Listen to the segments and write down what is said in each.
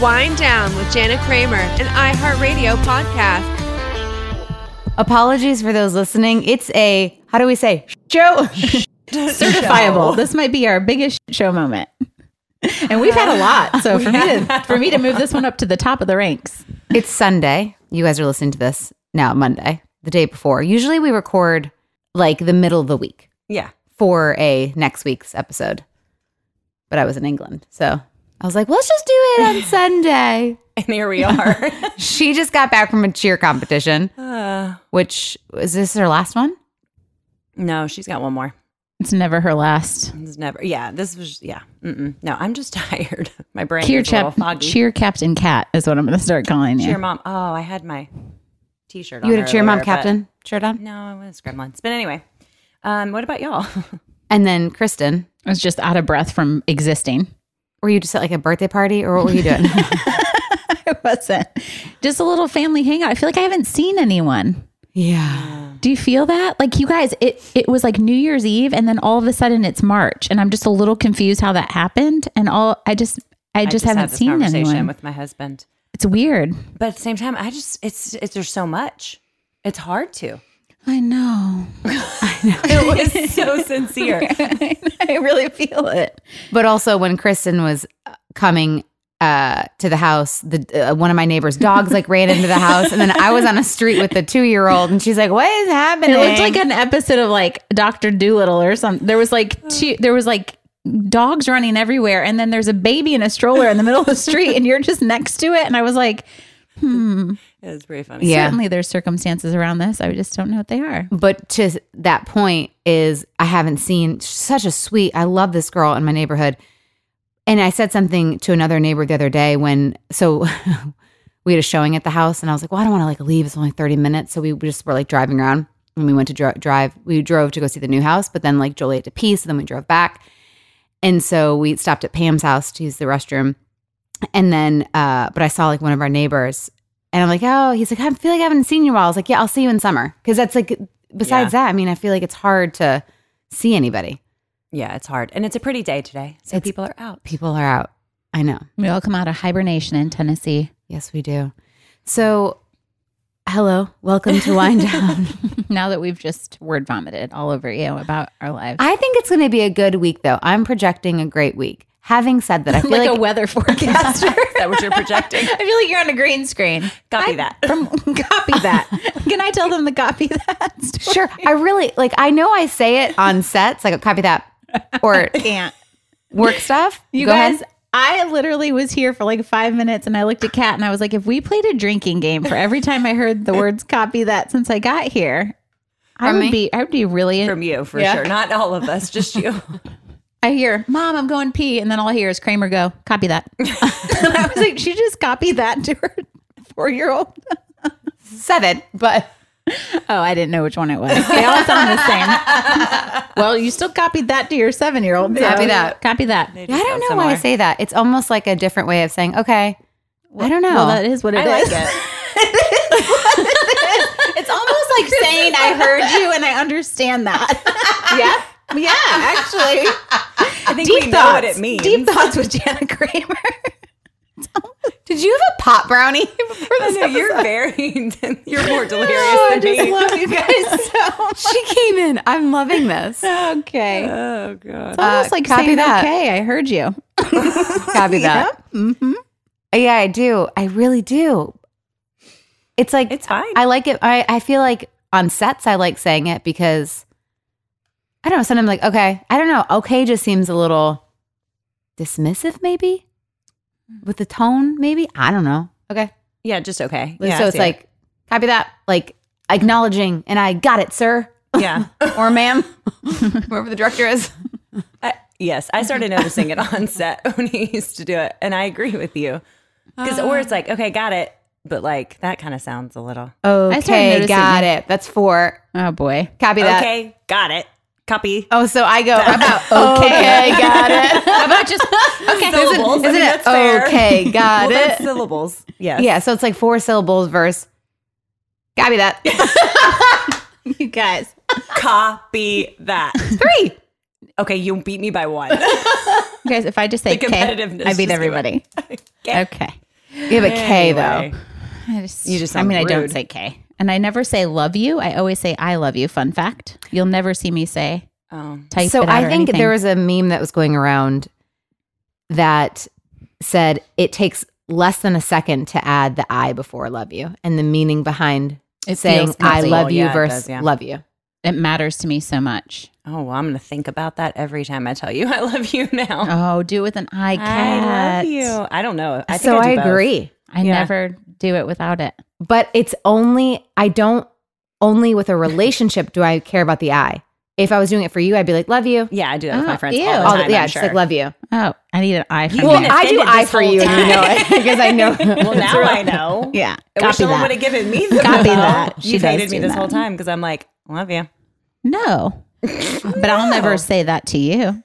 Wind Down with Jana Kramer, an iHeartRadio podcast. Apologies for those listening. It's a, how do we say, show? certifiable. This might be our biggest show moment. And we've had a lot. So for me to for me to move this one up to the top of the ranks. It's Sunday. You guys are listening to this now, Monday, the day before. Usually we record like the middle of the week Yeah. for a next week's episode. But I was in England. So I was like, let's just do it on Sunday. And here we are. She just got back from a cheer competition, Uh, which is this her last one? no, she's got one more. It's never her last. It's never. Yeah, this was. Yeah. Mm-mm. No, I'm just tired. My brain Cheer, is a little chap, foggy. cheer Captain Cat is what I'm going to start calling you. Cheer mom. Oh, I had my T-shirt. You on had a cheer mom earlier, but- captain shirt on? No, it was Gremlins. But anyway, um, what about y'all? And then Kristen, I was just out of breath from existing. Were you just at like a birthday party or what were you doing? I wasn't. Just a little family hangout. I feel like I haven't seen anyone. yeah. Do you feel that? Like you guys, it it was like New Year's Eve and then all of a sudden it's March and I'm just a little confused how that happened and all I just I just, had haven't this seen conversation anyone. with my husband. it's weird. But at the same time, I just it's it's there's so much. It's hard to. I know. It was so sincere. I really feel it. But also when Kristen was uh, coming uh, to the house, the uh, one of my neighbor's dogs like ran into the house, and then I was on a street with the two year old, and she's like, "What is happening?" It looked like an episode of like Doctor Dolittle or something. There was like two, there was like dogs running everywhere, and then there's a baby in a stroller in the middle of the street, and you're just next to it. And I was like, It was pretty funny. Yeah. certainly there's circumstances around this. I just don't know what they are. but to that point is I haven't seen such a sweet. I love this girl in my neighborhood, and I said something to another neighbor the other day when so. We had a showing at the house, and I was like, "Well, I don't want to like leave. It's only thirty minutes." So we just were like driving around, and we went to dri- drive. We drove to go see the new house, but then like Jolie had to pee, so then we drove back. And so we stopped at Pam's house to use the restroom. And then, uh, but I saw like one of our neighbors and I'm like, oh, he's like, I feel like I haven't seen you in a while. I was like, yeah, I'll see you in summer. Cause that's like, besides that, I mean, I feel like it's hard to see anybody. Yeah, it's hard, and it's a pretty day today, so It's- people are out. People are out. I know. We all come out of hibernation in Tennessee. Yes, we do. So, hello, welcome to Wind Down. now that we've just word vomited all over you about our lives. I think it's going to be a good week, though. I'm projecting a great week. Having said that, I feel like, like, a weather forecaster. Is that what you're projecting? I feel like you're on a green screen. Copy I- that. From copy that. Can I tell them to copy that? story? sure, I really like. I know I say it on sets, like copy that or Can't. work stuff. You Go guys, ahead. I literally was here for like five minutes and I looked at Kat and I was like, if we played a drinking game for every time I heard the words copy that since I got here, I would me? be I would be really From you, for Yeah. sure. Not all of us, just you. I hear, Mom, I'm going pee, and then all I hear is Kramer go, copy that. and I was like, she just copied that to her four year old. Seven, but Oh, I didn't know which one it was. They all sound the same. well, you still copied that to your seven year old. Copy that. Copy that. They I don't sound know why I say that. It's almost like a different way of saying, okay, I don't know. Well, that is what it is. I like it. It's almost like saying I heard you and I understand that. yeah. Yeah, actually. I think we know what it means. Deep thoughts with Jana Kramer. Did you have a pot brownie before this know, you're episode? very, you're more delirious Oh, I than just me. love you guys so She came in. I'm loving this. Okay. oh god. It's almost Uh, like copy saying that. okay. I heard you. Copy that. Mm-hmm. Yeah, I do. I really do. It's like It's fine. I like it. I, I feel like on sets I like saying it because I don't know. Sometimes I'm like, okay, I don't know. Okay just seems a little dismissive, maybe hmm. with the tone, maybe. I don't know. Okay. yeah, just okay. Yeah, so it's see like, copy that, like acknowledging, and I got it, sir. yeah. or ma'am, whoever the director is. I, yes, I started noticing it on set when he used to do it, and I agree with you. Because or it's like, okay, got it, but like that kind of sounds a little started Okay, noticing got it. it. That's four. Oh boy. Copy that. okay, got it, copy. Oh, so I go about okay, got it. How about just okay? syllables. Isn't mean, it fair. okay? Got well, it. syllables. Yes. Yeah, so it's like four syllables verse. Copy that. you guys. Copy that. Three. Okay, you beat me by one. You guys, if I just say K, I beat everybody. Okay. Okay. You have a K Anyway. though. I just, You just I mean, I don't say K. And I never say love you. I always say I love you. Fun fact. You'll never see me say Oh. type So it out I think anything. there was a meme that was going around that said it takes less than a second to add the I before love you and the meaning behind It saying I nothing. love you Yeah, versus does, yeah. love you. it matters to me so much. Oh, well, I'm going to think about that every time I tell you I love you now. Oh, do it with an I I love you. I don't know. I think so I, I, do both. agree. I Yeah. never do it without it. But it's only I don't only with a relationship do I care about the I. If I was doing it for you, I'd be like, love you. Yeah, I do that with Oh, my friends ew. all the All time. the- yeah, I'm just sure. like love you. Oh, I need an I from You've. Well, been I do offended I this for whole you, and you know time. it because I know. well, now I know. Yeah. I wish Copy someone that. would have given me the Copy memo. that. She You've does hated me do this whole time because I'm like, love you. No. but I'll never say that to you.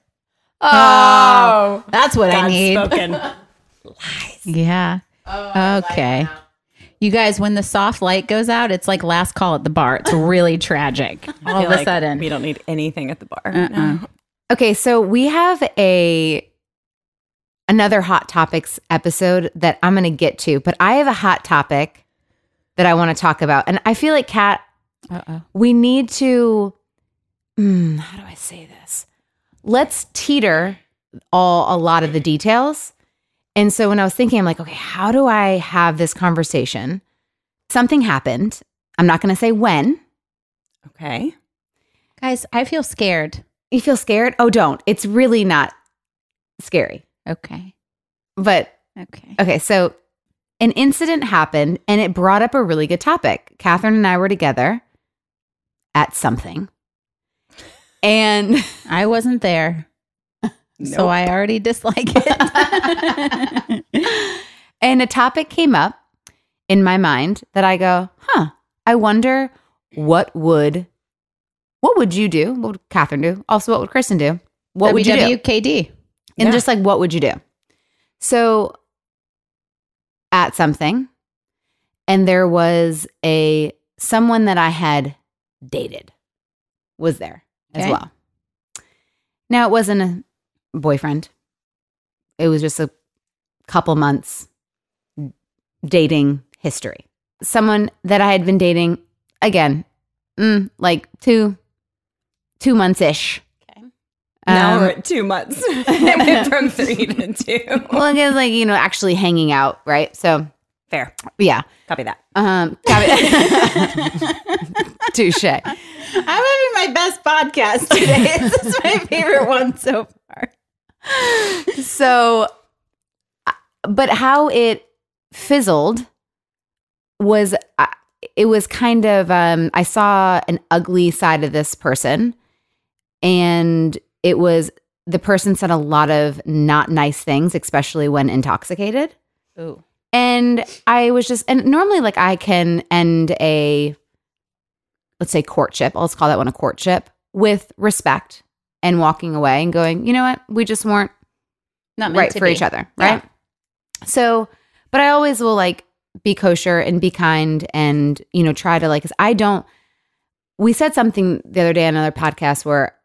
Oh, oh That's what I God need. spoken. Yeah. Oh, okay. You guys, when the soft light goes out, it's like last call at the bar. It's really tragic. All of a like sudden. we don't need anything at the bar. Uh-uh. No. Okay, so we have a another hot topics episode that I'm going to get to, but I have a hot topic that I want to talk about, and I feel like Kat, Uh-oh. we need to. Hmm, how do I say this? Let's teeter all a lot of the details. And so when I was thinking, I'm like, okay, how do I have this conversation? Something happened. I'm not going to say when. Okay. Guys, I feel scared. You feel scared? Oh, don't. It's really not scary. Okay. But Okay. Okay, so an incident happened and it brought up a really good topic. Catherine and I were together at something. And I wasn't there. So I already dislike it. and a topic came up in my mind that I go, huh, I wonder what would what would you do? What would Catherine do? Also, what would Kristen do? What would you do? WWKD. And Yeah. just like, what would you do? So, at something, and there was a someone that I had dated was there as well. Now, it wasn't a boyfriend, it was just a couple months dating history. Someone that I had been dating again, mm, like two, two months ish. Okay. now Um, we're at two months. it went from three to two. well, it was like you know, actually hanging out, right? So Fair. yeah, Copy that. um, touche. I'm having my best podcast today. this is my favorite one so far. So, but how it fizzled was, it was kind of. Um, I saw an ugly side of this person, and it was the person said a lot of not nice things, especially when intoxicated. Ooh. And I was just, and normally, like, I can end a let's say courtship, let's call that one a courtship with respect and walking away and going, you know what, we just weren't Not meant right to for be. each other, Yeah. right? So, but I always will like be kosher and be kind and you know try to like. Cause I don't. We said something the other day on another podcast where,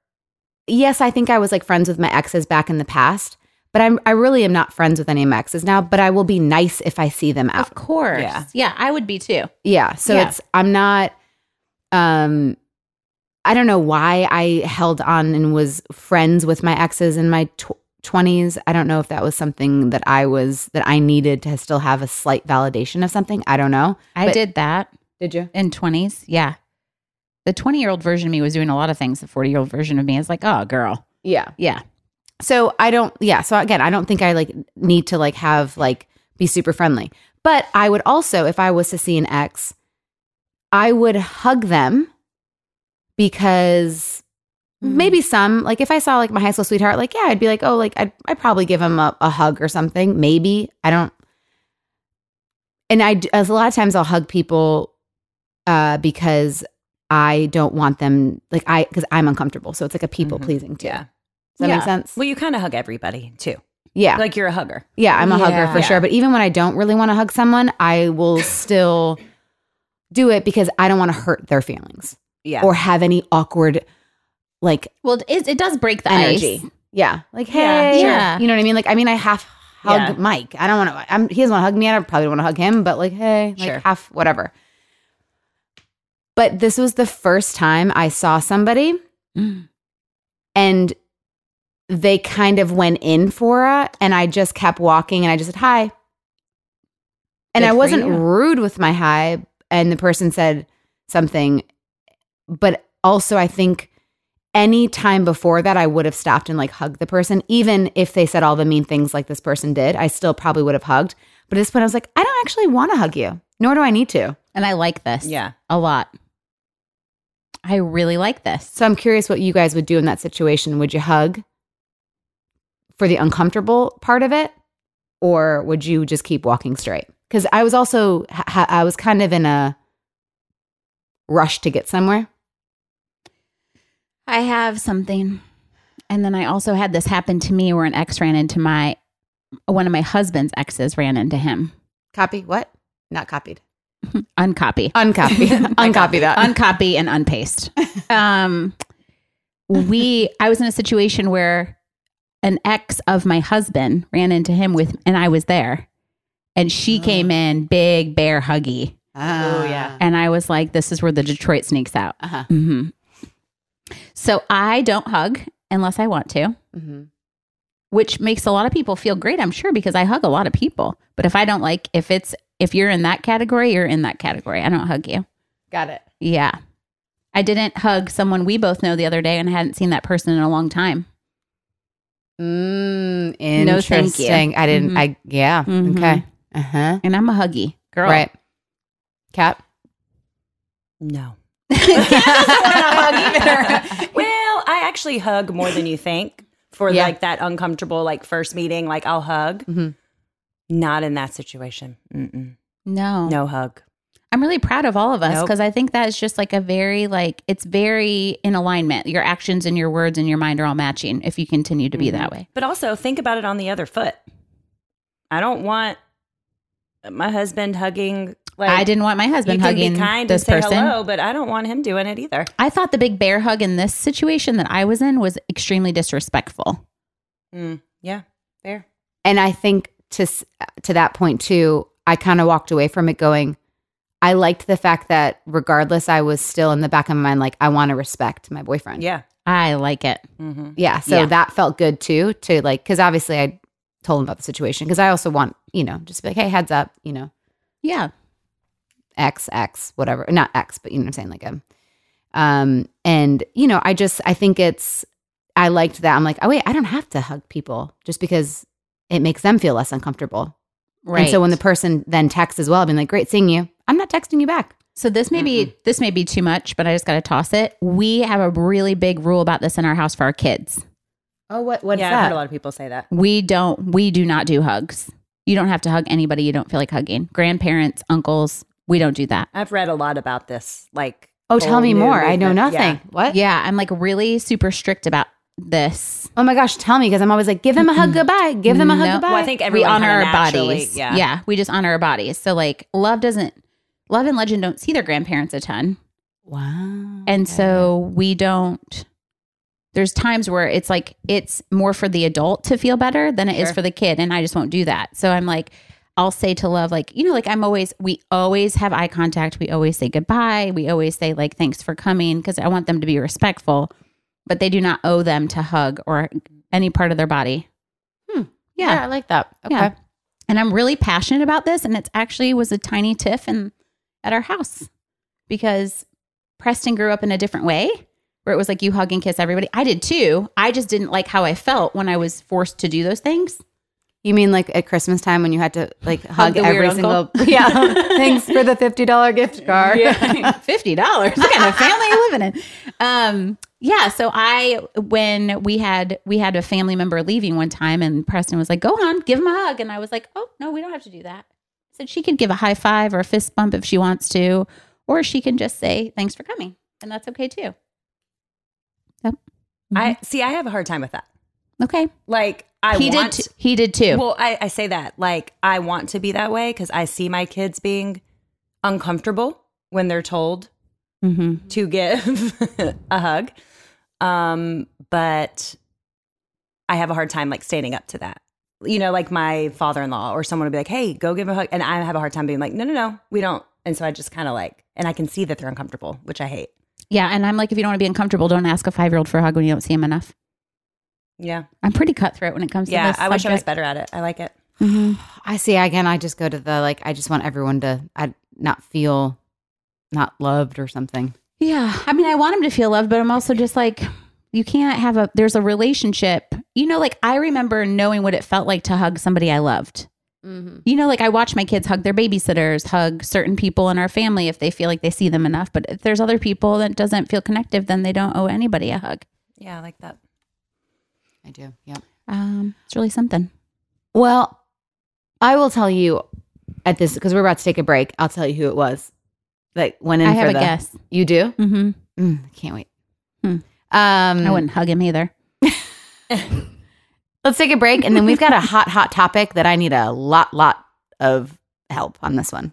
yes, I think I was like friends with my exes back in the past, but I'm I really am not friends with any of my exes now. But I will be nice if I see them out. Of course. Yeah. Yeah. I would be too. Yeah. So Yeah. it's I'm not um I don't know why I held on and was friends with my exes in my tw- 20s. I don't know if that was something that I was that I needed to still have a slight validation of something. I don't know. I But- did that Did you? in 20s. Yeah. The 20 year old version of me was doing a lot of things. The 40 year old version of me is like, oh, girl. Yeah. Yeah. So I don't yeah, so again, I don't think I like need to like have like be super friendly. But I would also if I was to see an ex, I would hug them because Mhm. maybe some like if I saw like my high school sweetheart, like yeah, I'd be like, oh, like I'd, I'd probably give him a, a hug or something. Maybe I don't. And I, as a lot of times, I'll hug people uh, because I don't want them like I because I'm uncomfortable. So it's like a people pleasing too. Yeah. Does that Yeah. make sense? Well, you kind of hug everybody too. yeah, Like you're a hugger. yeah, I'm a hugger for Yeah. sure. But even when I don't really want to hug someone, I will still do it because I don't want to hurt their feelings Yeah. or have any awkward like Well, it, it does break the energy. ice. Yeah. Like, Yeah, hey. sure. You know what I mean? Like, I mean, I half hug Yeah. Mike. I don't want to, I'm, he doesn't want to hug me. I don't- probably don't want to hug him, but like, hey, like Sure. half, whatever. But this was the first time I saw somebody Mm. and they kind of went in for it. And I just kept walking and I just said, hi. And Good I wasn't you. rude with my hi. And the person said something, but also I think any time before that, I would have stopped and like hugged the person, even if they said all the mean things like this person did. I still probably would have hugged. But at this point, I was like, I don't actually want to hug you, nor do I need to. And I like this yeah. a lot. I really like this. So I'm curious what you guys would do in that situation. Would you hug for the uncomfortable part of it, or would you just keep walking straight? Because I was also, ha- I was kind of in a rush to get somewhere. I have something. And then I also had this happen to me where an ex ran into my, one of my husband's exes ran into him. Copy what? Not copied. Uncopy. Uncopy. Uncopy that. uncopy and unpaste. Um, we, I was in a situation where an ex of my husband ran into him with, and I was there, and she came in big, bear, huggy, oh yeah. and I was like, "This is where the Detroit sneaks out." Uh-huh. hmm So I don't hug unless I want to, hmm which makes a lot of people feel great, I'm sure, because I hug a lot of people. But if I don't like, if it's if you're in that category, you're in that category. I don't hug you. Got it. Yeah. I didn't hug someone we both know the other day and I hadn't seen that person in a long time. Mm, No, thank you. interesting. I didn't. Mhm. I yeah. Mhm. Okay. Uh huh. And I'm a huggy girl. Right. Cat. No. Hug well, I actually hug more than you think for Yeah. like that uncomfortable like first meeting. Like I'll hug. Mhm. Not in that situation. Mm-mm. No. No hug. I'm really proud of all of us Nope. because I think that is just like a very like it's very in alignment. Your actions and your words and your mind are all matching if you continue to be that way. But also think about it on the other foot. I don't want my husband hugging. Like I didn't want my You husband can hugging be kind this and say person. hello, but I don't want him doing it either. I thought the big bear hug in this situation that I was in was extremely disrespectful. Mm, yeah, fair. And I think to to that point too, I kind of walked away from it going. I liked the fact that regardless, I was still in the back of my mind like I want to respect my boyfriend. Yeah. I like it. Mm-hmm. Yeah. So Yeah. that felt good too. To like, because obviously I told him about the situation because I also want you know just be like, hey, heads up, you know, Yeah. X X whatever, not X, but you know what I'm saying, like a, um, and you know, I just I think it's I liked that. I'm like, oh wait, I don't have to hug people just because it makes them feel less uncomfortable. Right. And so when the person then texts as well, I've been like, great seeing you. I'm not texting you back. So this may be this may be too much, but I just got to toss it. We have a really big rule about this in our house for our kids. Oh, what what's yeah, I've that? heard a lot of people say that. We don't we do not do hugs. You don't have to hug anybody you don't feel like hugging. Grandparents, uncles, we don't do that. I've read a lot about this. Like Oh, tell me new more. I know nothing. Yeah. What? Yeah, I'm like really super strict about this. Oh my gosh, tell me because I'm always like, give them a hug goodbye. Give them a hug No. goodbye. Well, I think we honor our bodies. Yeah. yeah, we just honor our bodies. So like, love doesn't, love and legend don't see their grandparents a ton. wow. And so we don't there's times where it's like it's more for the adult to feel better than it is Sure. for the kid and I just won't do that. So I'm like I'll say to love like you know like I'm always we always have eye contact, we always say goodbye, we always say like thanks for coming because I want them to be respectful, but they do not owe them to hug or any part of their body. Hmm. Yeah. yeah, I like that. Okay. Yeah. And I'm really passionate about this. And it's actually was a tiny tiff in at our house because Preston grew up in a different way where it was like you hug and kiss everybody. I did too. I just didn't like how I felt when I was forced to do those things. You mean like at Christmas time when you had to like hug, the weird every single Yeah. Thanks for the fifty dollar gift card. Yeah. Fifty dollars. What kind of family you living in? Um, yeah. So I, when we had we had a family member leaving one time, and Preston was like, "Go on, give him a hug," and I was like, "Oh no, we don't have to do that." I said she could give a high five or a fist bump if she wants to, or she can just say thanks for coming, and that's okay too. Yep. I see. I have a hard time with that. Okay. Like I he want. did. T- he did too. Well, I, I say that like I want to be that way because I see my kids being uncomfortable when they're told mm-hmm. to give a hug. Um, but I have a hard time like standing up to that. You know, like my father in law or someone would be like, hey, go give a hug. And I have a hard time being like, no, no, no, we don't. And so I just kind of like, and I can see that they're uncomfortable, which I hate. Yeah, and I'm like, if you don't want to be uncomfortable, don't ask a five year old for a hug when you don't see him enough. Yeah. I'm pretty cutthroat when it comes Yeah. to this. Yeah, I wish I was subject. better at it. I like it. Mhm. I see. Again, I just go to the like. I just want everyone to I not feel not loved or something. Yeah. I mean, I want him to feel loved, but I'm also just like, you can't have a, there's a relationship. You know, like I remember knowing what it felt like to hug somebody I loved. You know, like I watch my kids hug their babysitters, hug certain people in our family if they feel like they see them enough. But if there's other people that doesn't feel connective, then they don't owe anybody a hug. Yeah. I like that. I do. Yeah. Um, it's really something. Well, I will tell you at this because we're about to take a break. I'll tell you who it was that went in I for have a guess. You do? Mm-hmm. Mm, can't wait. Hmm. Um, I wouldn't hug him either. Let's take a break, and then we've got a hot, hot topic that I need a lot, lot of help on this one.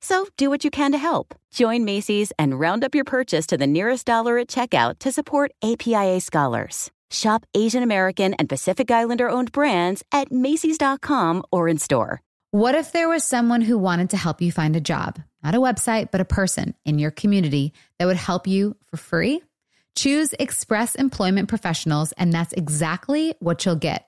So do what you can to help. Join Macy's and round up your purchase to the nearest dollar at checkout to support APIA scholars. Shop Asian American and Pacific Islander owned brands at Macy's.com or in store. What if there was someone who wanted to help you find a job? Not a website, but a person in your community that would help you for free? Choose Express Employment Professionals, and that's exactly what you'll get.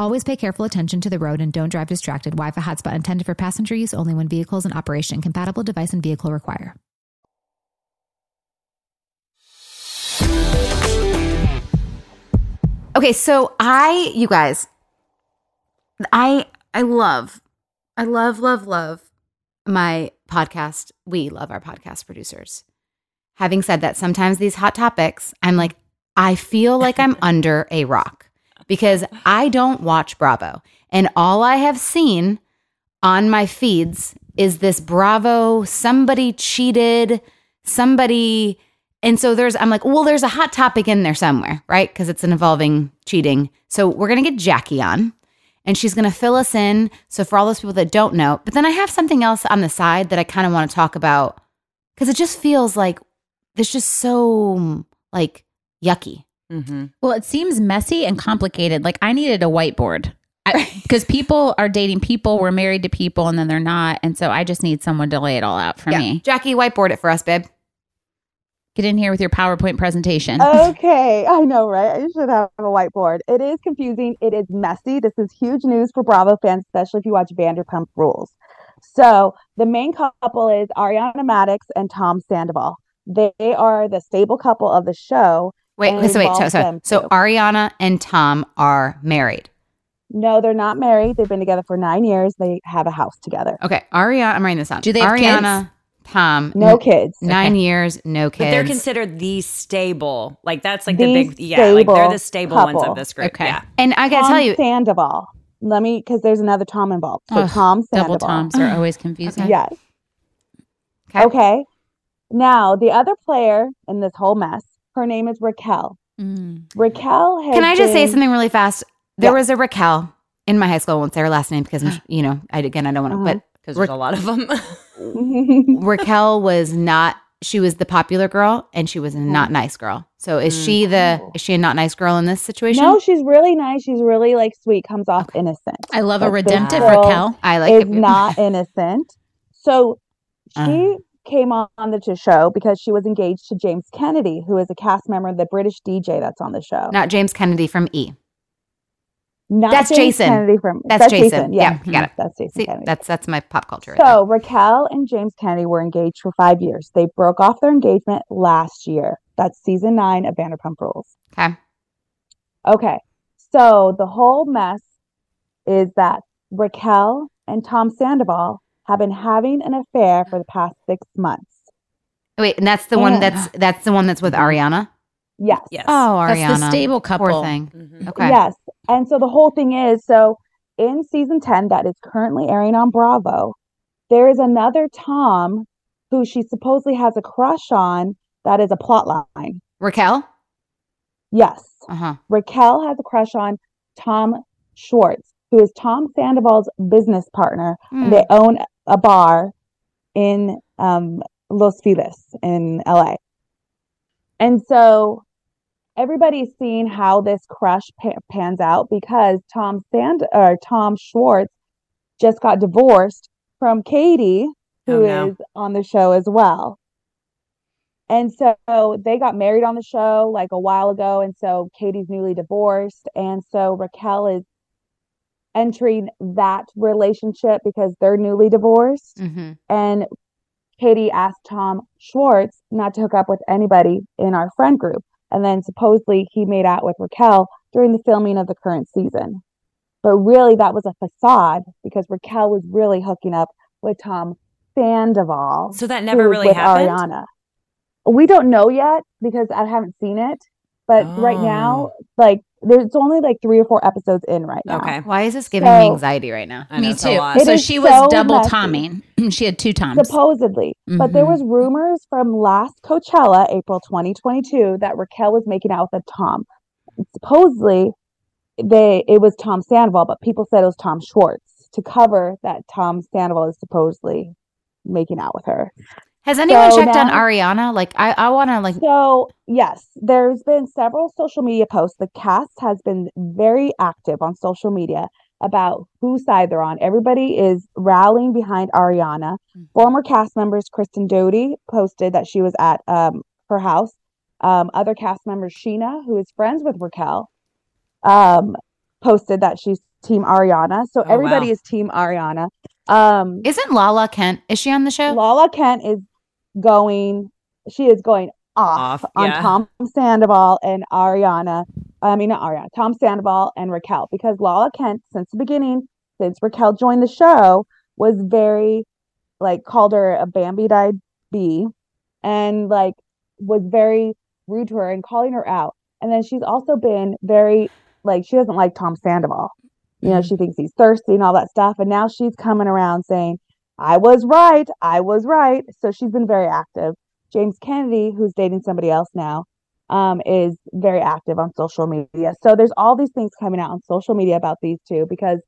Always pay careful attention to the road and don't drive distracted. Wi-Fi hotspot intended for passenger use only when vehicles in operation. Compatible device and vehicle require. Okay, so I, you guys, I, I love, I love, love, love my podcast. We love our podcast producers. Having said that, sometimes these hot topics, I'm like, I feel like I'm under a rock because I don't watch Bravo. And all I have seen on my feeds is this Bravo, somebody cheated, somebody. And so there's, I'm like, well, there's a hot topic in there somewhere, right? Because it's an involving cheating. So we're going to get Jackie on and she's going to fill us in. So for all those people that don't know, but then I have something else on the side that I kind of want to talk about because it just feels like there's just so like yucky. Mm-hmm. Well, it seems messy and complicated. Like I needed a whiteboard because people are dating people, we're married to people, and then they're not. And so I just need someone to lay it all out for me. Jackie, whiteboard it for us, babe. Get in here with your PowerPoint presentation. Okay, I know, right? I should have a whiteboard. It is confusing. It is messy. This is huge news for Bravo fans, especially if you watch Vanderpump Rules. So the main couple is Ariana Madix and Tom Sandoval. They are the stable couple of the show. Wait, so wait, so so, so. Ariana and Tom are married. no, they're not married. They've been together for nine years. They have a house together. Okay, Ariana, I'm writing this down. Do they have Ariana, Tom, No n- kids. nine years, no kids. But they're considered the stable. Like that's like The the big yeah, like they're the stable ones of this group. Okay. Yeah. and I gotta Tom tell you, Sandoval. Let me, because there's another Tom involved. So Ugh, Tom Sandoval. Double toms are always confusing. Yes. Okay. Okay. Now the other player in this whole mess, her name is Raquel. Mm. Raquel has can I just say something really fast? There Yeah. was a Raquel in my high school. I won't say her last name because you know, I again, I don't want to. Uh-huh. Because there's a lot of them. Raquel was not. She was the popular girl, and she was a not nice girl. So is Mm. she the? Oh. Is she a not nice girl in this situation? no, she's really nice. She's really like sweet. Comes off innocent. I love a But this redemptive Raquel. I like is it. not innocent. So she Uh. Came on the show because she was engaged to James Kennedy, who is a cast member, of the British DJ that's on the show. Not James Kennedy from E. Not That's James Jason. Kennedy from That's Jason. Yeah, you got mhm, it. That's Jason See, Kennedy. that's that's my pop culture. right So Raquel and James Kennedy were engaged for five years. They broke off their engagement last year. That's season nine of Vanderpump Rules. Okay. Okay. So the whole mess is that Raquel and Tom Sandoval have been having an affair for the past six months. Wait, and that's the one that's that's the one that's with Ariana. Yes. yes. Oh, Ariana, That's the stable couple. Poor thing. Mhm. Okay. Yes. And so the whole thing is so in season 10 that is currently airing on Bravo, there is another Tom who she supposedly has a crush on that is a plot line. Raquel. Yes. Uh huh. Raquel has a crush on Tom Schwartz, who is Tom Sandoval's business partner. Hmm. They own a bar in um, Los Feliz in LA. And so everybody's seeing how this crush pa- pans out because Tom Sand or Tom Schwartz just got divorced from Katie, who is Oh, no. on the show as well. And so they got married on the show like a while ago. And so Katie's newly divorced. And so Raquel is entering that relationship because they're newly divorced. Mm-hmm. And Katie asked Tom Schwartz not to hook up with anybody in our friend group. And then supposedly he made out with Raquel during the filming of the current season. But really, that was a facade because Raquel was really hooking up with Tom Sandoval. So that never really with happened. Ariana. We don't know yet because I haven't seen it. But right now, like, there's only like three or four episodes in right now. Okay. Why is this giving me anxiety right now? I Me it's a too. lot. So she was so double messy. tomming. she had two toms. supposedly. But there Mhm. was rumors from last Coachella, April 2022, that Raquel was making out with a Tom. Supposedly, they it was Tom Sandoval, but people said it was Tom Schwartz to cover that Tom Sandoval is supposedly making out with her. Has anyone So checked on Ariana? Like, I, I want to like. So, yes, there's been several social media posts. The cast has been very active on social media about whose side they're on. Everybody is rallying behind Ariana. Former cast members Kristen Doute posted that she was at um, her house. Um, other cast members, Scheana, who is friends with Raquel, um, posted that she's Team Ariana. So Oh, everybody wow. is Team Ariana. Um, Isn't Lala Kent? Is she on the show? Lala Kent is going, she is going off, Off, on yeah. Tom Sandoval and Ariana. I mean, not Ariana, Tom Sandoval and Raquel, because Lala Kent, since the beginning, since Raquel joined the show, was very, like, called her a Bambi dyed bee and, like, was very rude to her and calling her out. And then she's also been very, like, she doesn't like Tom Sandoval. You know, mm-hmm. she thinks he's thirsty and all that stuff. And now she's coming around saying, I was right. I was right. So she's been very active. James Kennedy, who's dating somebody else now, um, is very active on social media. So there's all these things coming out on social media about these two because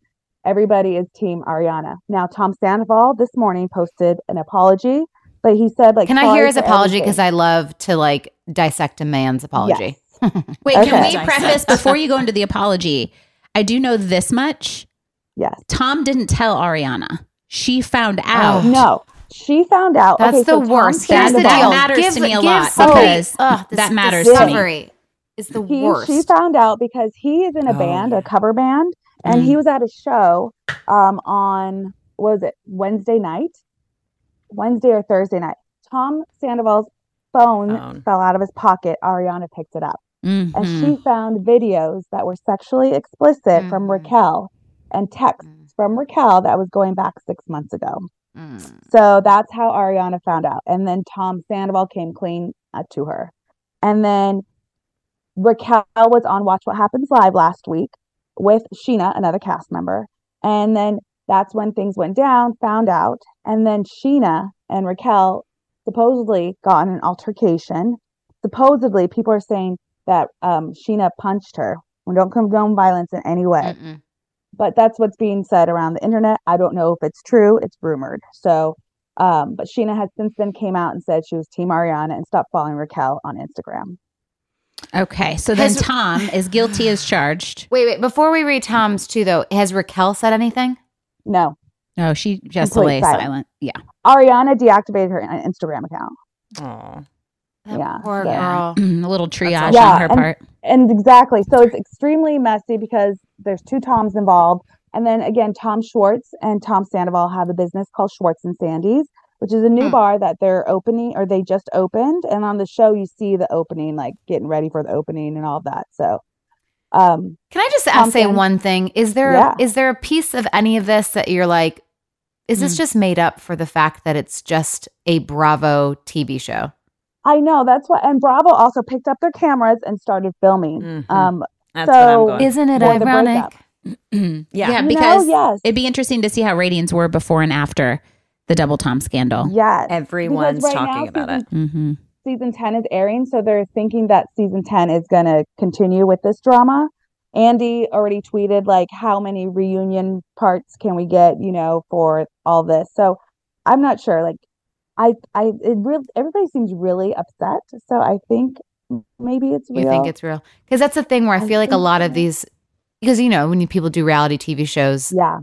everybody is team Ariana. Now, Tom Sandoval this morning posted an apology, but he said, like, Can I hear his apology? Because. I love to like dissect a man's apology. Wait, Okay. can we preface before you go into the apology? I do know this much. Yes. Tom didn't tell Ariana. She found out. No, she found out. That's okay, the Tom worst. Here's the That deal. matters give, to me a lot somebody- because Ugh, this- that matters this to me. discovery Is the he, worst. She found out because he is in a Oh, band, yeah. a cover band, and he was at a show um, on what was it Wednesday night, Wednesday or Thursday night. Tom Sandoval's phone Phone. fell out of his pocket. Ariana picked it up, and Mhm. she found videos that were sexually explicit from Mhm. Raquel and texts Mm. From Raquel that was going back six months ago. Mm. So that's how Ariana found out. And then Tom Sandoval came clean uh, to her. And then Raquel was on Watch What Happens Live last week with Scheana, another cast member. And then that's when things went down, found out. And then Scheana and Raquel supposedly got in an altercation. Supposedly, people are saying that um, Scheana punched her. We don't condone violence in any way Mm-mm. But that's what's being said around the internet. I don't know if it's true. It's rumored. So, um, but Scheana has since then came out and said she was Team Ariana and stopped following Raquel on Instagram. Okay, so then Has- Tom is guilty as charged. Wait, wait. Before we read Tom's too, though, has Raquel said anything? No, No, she just Complete lay silence. silent. Yeah. Ariana deactivated her Instagram account. Aw. That Yeah, Poor Yeah. girl. a little triage Yeah, on her and- part. And exactly. So it's extremely messy because there's two Toms involved. And then again, Tom Schwartz and Tom Sandoval have a business called Schwartz and Sandy's, which is a new Hmm. bar that they're opening or they just opened. And on the show, you see the opening, like getting ready for the opening and all of that. So, um, Can I just Tom ask, say one thing? Is there Yeah. is there a piece of any of this that you're like, is this Hmm. just made up for the fact that it's just a Bravo TV show? I know that's what, and Bravo also picked up their cameras and started filming. Mhm. Um, That's what I'm So- going. Isn't it For ironic? Yeah. yeah, You know, because yes. it'd be interesting to see how ratings were before and after the double Tom scandal. yes, Everyone's right talking now, about it. Mm-hmm. Season ten is airing, so they're thinking that season ten is going to continue with this drama. Andy already tweeted like, "How many reunion parts can we get?" You know, for all this. So I'm not sure. Like, I, I, it really, everybody seems really upset. So I think maybe it's real. You think it's real? Because that's the thing where I I feel like a lot of these, because you know when people do reality TV shows, yeah,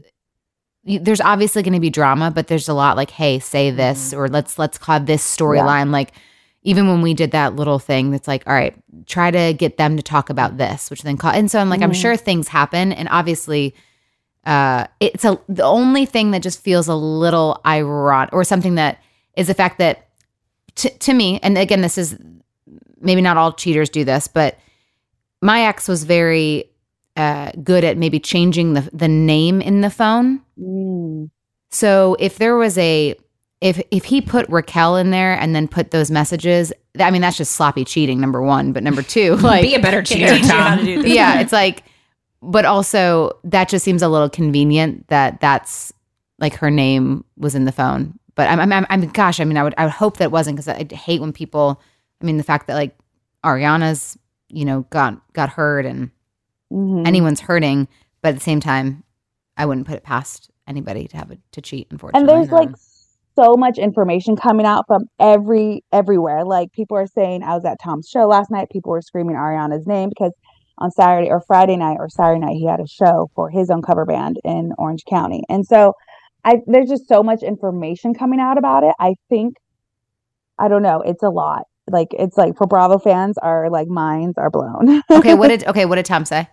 you, there's obviously going to be drama, but there's a lot like, hey, say this or let's let's call this storyline. Like even when we did that little thing, that's like, all right, try to get them to talk about this, which then call. And so I'm like, I'm Mhm. sure things happen, and obviously, uh, it's a the only thing that just feels a little ironic or something that is the fact that to to me, and again, this is maybe not all cheaters do this, but my ex was very uh, good at maybe changing the the name in the phone. Mm. So if there was a if if he put Raquel in there and then put those messages, I mean that's just sloppy cheating. Number one, but number two, like Be a better cheater, Teach you how to Tom. yeah, it's like, but also that just seems a little convenient that that's like her name was in the phone. But I'm, I'm, I'm, I'm gosh, I mean, I would, I would hope that wasn't because I hate when people, I mean, the fact that like Ariana's, you know, got got hurt and Mhm. anyone's hurting, but at the same time, I wouldn't put it past anybody to have it to cheat. Unfortunately, and there's like so much information coming out from every everywhere. Like people are saying i was at tom's show last night. People were screaming ariana's name because on saturday or friday night or saturday night he had a show for his own cover band in orange county. And so i there's just so much information coming out about it. I think i don't know it's a lot like it's like for bravo fans our like minds are blown okay. What did okay? What did Tom say?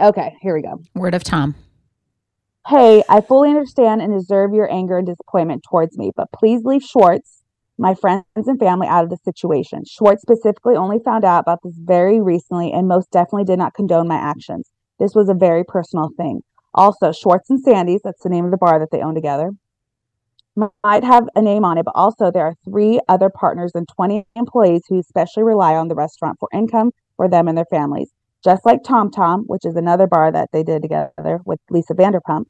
okay here we go Word of Tom. Hey, I fully understand and deserve your anger and disappointment towards me, but please leave Schwartz, my friends and family, out of the situation. Schwartz specifically only found out about this very recently and most definitely did not condone my actions. This was a very personal thing. Also, Schwartz and Sandy's, that's the name of the bar that they own together, might have a name on it, but also there are three other partners and 20 employees who especially rely on the restaurant for income for them and their families. Just like Tom Tom, which is another bar that they did together with Lisa Vanderpump.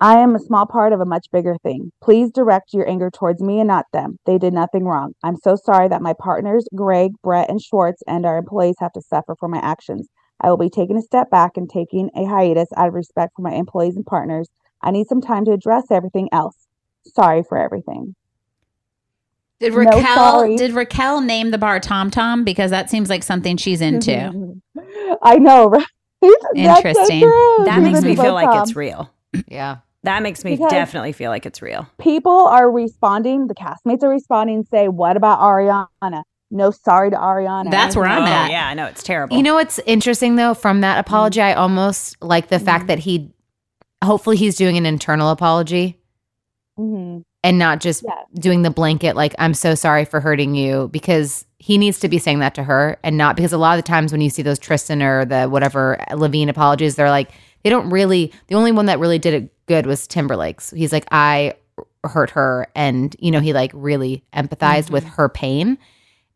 I am a small part of a much bigger thing. Please direct your anger towards me and not them. They did nothing wrong. I'm so sorry that my partners, Greg, Brett, and Schwartz, and our employees have to suffer for my actions. I will be taking a step back and taking a hiatus out of respect for my employees and partners. I need some time to address everything else. Sorry for everything. Did Raquel sorry. did Raquel name the bar Tom Tom because that seems like something she's into. I know, right? That's so Interesting. That She's makes me feel like Tom. it's real. Yeah. That makes me Because- definitely feel like it's real. people are responding. The castmates are responding. Say, what about Ariana? No, sorry to Ariana. That's where I'm oh, at. yeah, I know it's terrible. You know what's interesting though from that apology? I almost like the fact mm-hmm. that he, hopefully, he's doing an internal apology Mhm. and not just Yeah. doing the blanket like I'm so sorry for hurting you because he needs to be saying that to her and not because a lot of the times when you see those Tristan or the whatever Levine apologies, they're like they don't really. The only one that really did it good was Timberlake's. He's like I hurt her and you know he like really empathized with her pain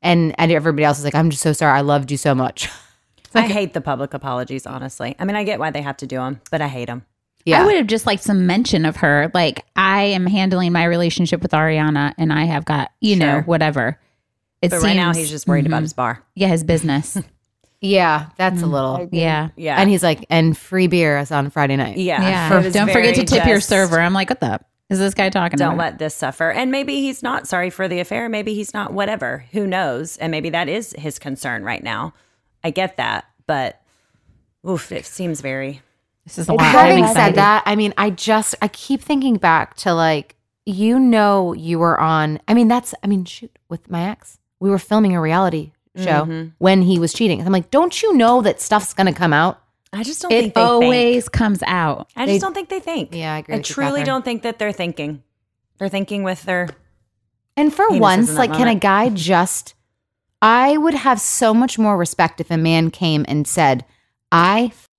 and and everybody else is like I'm just so sorry I loved you so much. I hate the public apologies, honestly. I mean, I get why they have to do them, but I hate them. Yeah. I would have just liked some mention of her. Like, I am handling my relationship with Ariana and I have got, you know, whatever. It But right now, he's just worried about Mhm. his bar. Yeah, his business. yeah, that's a Mm. little. I agree. yeah. Yeah. And he's like, and free beer is on Friday night. yeah. Yeah. It was Don't forget to very tip your server. I'm like, what the is this guy talking Don't about? let this suffer. And maybe he's not sorry for the affair. Maybe he's not, whatever. Who knows? And maybe that is his concern right now. I get that. But oof, it seems very. This is a It's lot. Having said that, I mean, I just I keep thinking back to like you know you were on. I mean, that's I mean, shoot, with my ex, we were filming a reality show Mhm. when he was cheating. I'm like, don't you know that stuff's gonna come out? I just don't it think they always think. comes out. I they- just don't think they think. Yeah, I agree I with you, truly don't think that they're thinking. They're thinking with their. And for once, in that like, can a guy just? I would have so much more respect if a man came and said, "I fed up.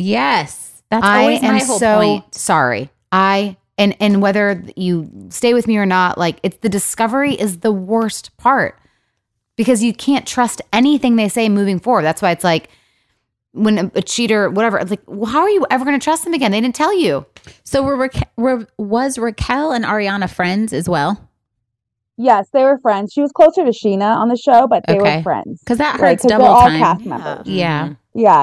Yes. That's I always am my whole so point. sorry. I and and whether you stay with me or not, like it's the discovery is the worst part because you can't trust anything they say moving forward. That's why it's like when a, a cheater, whatever, it's like, well, how are you ever going to trust them again? They didn't tell you. So were, Raque- were was Raquel and Ariana friends as well? Yes, they were friends. She was closer to Scheana on the show, but they Okay. were friends. Because that Right, hurts 'cause they're double all time. cast members. Yeah. Yeah,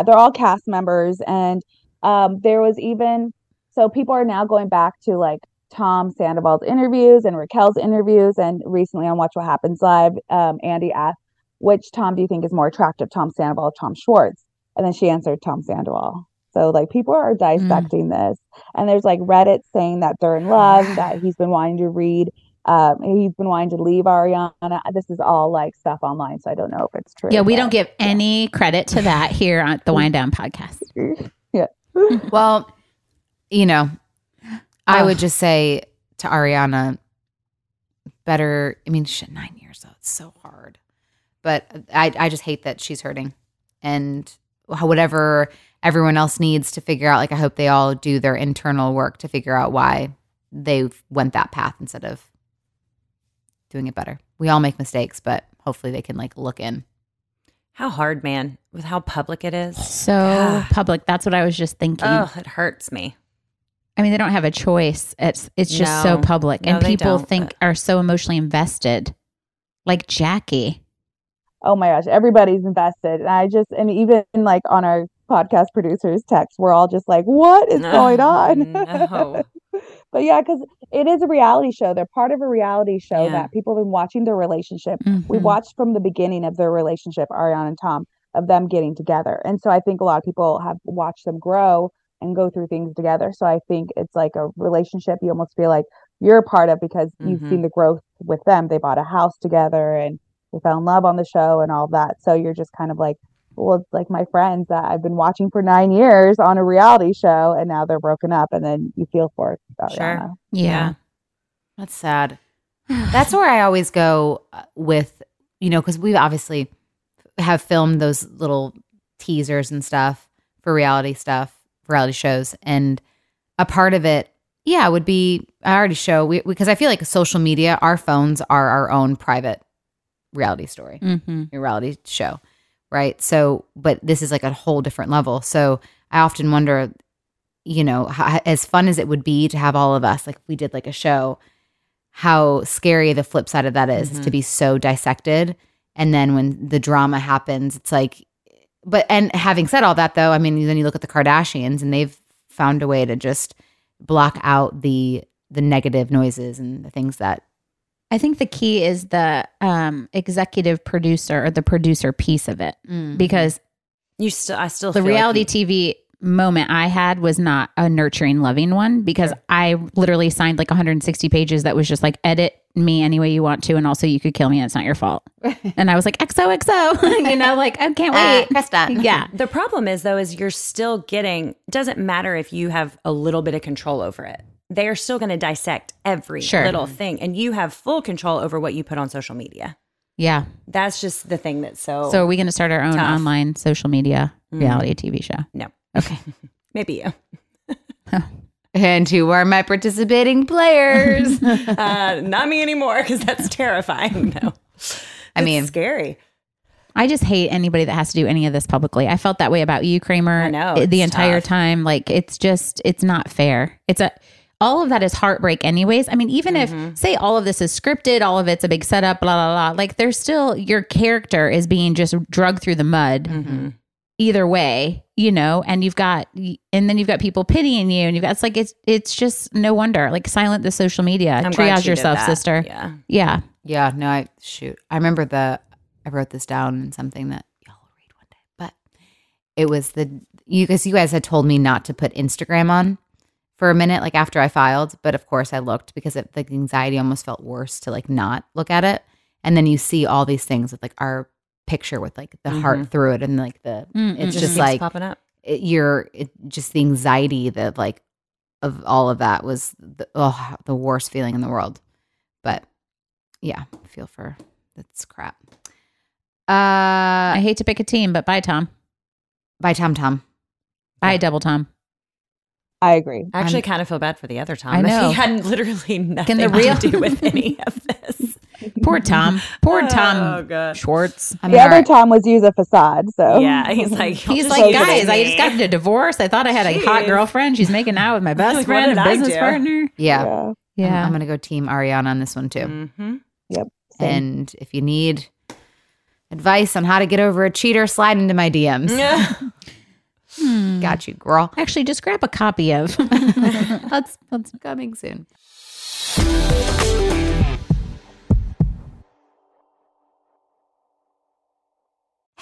they're all cast members, and um, there was even so people are now going back to like Tom Sandoval's interviews and Raquel's interviews, and recently on Watch What Happens Live, um, Andy asked, "Which Tom do you think is more attractive, Tom Sandoval or Tom Schwartz?" And then she answered Tom Sandoval. So like people are dissecting this, and there's like Reddit saying that they're in love, that he's been wanting to read. Um, he's been wanting to leave Ariana. This is all like stuff online, so I don't know if it's true. Yeah, we but- don't give any credit to that here on the Whine Down podcast. Yeah. well, you know, I Ugh. would just say to Ariana, better. I mean, shit, nine years though. It's so hard. But I, I just hate that she's hurting, and whatever everyone else needs to figure out. Like, I hope they all do their internal work to figure out why they went that path instead of doing it better. We all make mistakes, but hopefully they can like look in. How hard, man, with how public it is. So God. public. That's what I was just thinking. Oh, it hurts me. I mean, they don't have a choice. It's it's just so public, No, and people think but- are so emotionally invested. Like Jackie. oh my gosh, everybody's invested. And I just, and even like on our podcast producers text. We're all just like, what is going on? But yeah, because it is a reality show. They're part of a reality show Yeah. that people have been watching their relationship. We Mhm. watched from the beginning of their relationship, Ariana and Tom, of them getting together. And so I think a lot of people have watched them grow and go through things together. So I think it's like a relationship you almost feel like you're a part of because you've Mhm. seen the growth with them. They bought a house together and they fell in love on the show and all that. So you're just kind of like, well, it's like my friends that I've been watching for nine years on a reality show and now they're broken up and then you feel for Ariana. Sure. yeah. That's sad. That's where I always go uh, with, you know, because we obviously have filmed those little teasers and stuff for reality stuff, reality shows. And a part of it, yeah, would be, I already show, we, because I feel like social media, our phones are our own private reality story hmm reality show, right? So, but this is like a whole different level. So I often wonder, you know, how, as fun as it would be to have all of us, like if we did like a show, how scary the flip side of that is, is to mm-hmm. be so dissected. And then when the drama happens, it's like, but, and having said all that though, I mean, then you look at the Kardashians and they've found a way to just block out the, the negative noises and the things that I think the key is the um, executive producer or the producer piece of it because You still, I still the feel like reality you- TV moment I had was not a nurturing, loving one because I literally signed like 160 pages that was just like edit me any way you want to, and also you could kill me and it's not your fault. and I was like XOXO, you know, like I can't wait. Kristen. yeah, The problem is though, is you're still getting. Doesn't matter if you have a little bit of control over it. They are still going to dissect every Sure. little thing, and you have full control over what you put on social media. yeah. That's just the thing that's so. So are we going to start our own Tough. online social media Mhm. reality TV show? no, Okay. maybe you. And who are my participating players? Uh, not me anymore because that's terrifying. No, I It's mean, scary. I just hate anybody that has to do any of this publicly. I felt that way about you, Kramer. I know, the entire tough. time. Like it's just it's not fair. It's a all of that is heartbreak anyways. I mean, even Mm-hmm. if say all of this is scripted, all of it's a big setup, blah blah blah. Like there's still your character is being just drugged through the mud. Mm-hmm. Either way, you know, and you've got and then you've got people pitying you and you've got it's like it's it's just no wonder. Like silent the social media. I'm glad Triage she did yourself, that. sister. Yeah. Yeah. yeah, no, I shoot. I remember the I wrote this down in something that y'all will read one day, but it was the you guys. You guys had told me not to put Instagram on for a minute, like after I filed, but of course I looked because it, the anxiety almost felt worse to like not look at it, and then you see all these things with like our picture with like the heart through it and like the Mm, it's just like popping up. it, you're it, just the anxiety that like of all of that was the, oh, the worst feeling in the world. But yeah feel for that's crap. Uh, I hate to pick a team, but bye Tom. Bye tom tom. Bye. Double Tom. I agree. I actually kind of feel bad for the other Tom. I know. If he hadn't literally nothing the real- to do with any of this. Poor Tom. Poor Oh, Tom gosh. Schwartz. I mean, the other right. Tom was use a facade. So Yeah, he's like He's like, guys, I just got me." a divorce. I thought I had a hot girlfriend. She's making out with my best Like, friend and I business do? partner. yeah, yeah. I'm- I'm, gonna go team ariana on this one too Mhm. Same. and if you need advice on how to get over a cheater slide into my dms Hmm. got you girl. Actually, just grab a copy of. that's that's coming soon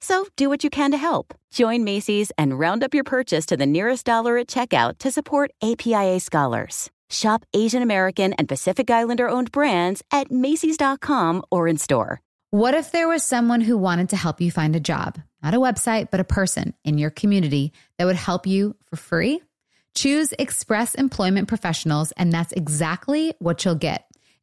So do what you can to help. Join Macy's and round up your purchase to the nearest dollar at checkout to support APIA scholars. Shop Asian American and Pacific Islander owned brands at Macy's.com or in store. What if there was someone who wanted to help you find a job, not a website, but a person in your community that would help you for free? Choose Express Employment Professionals, and that's exactly what you'll get.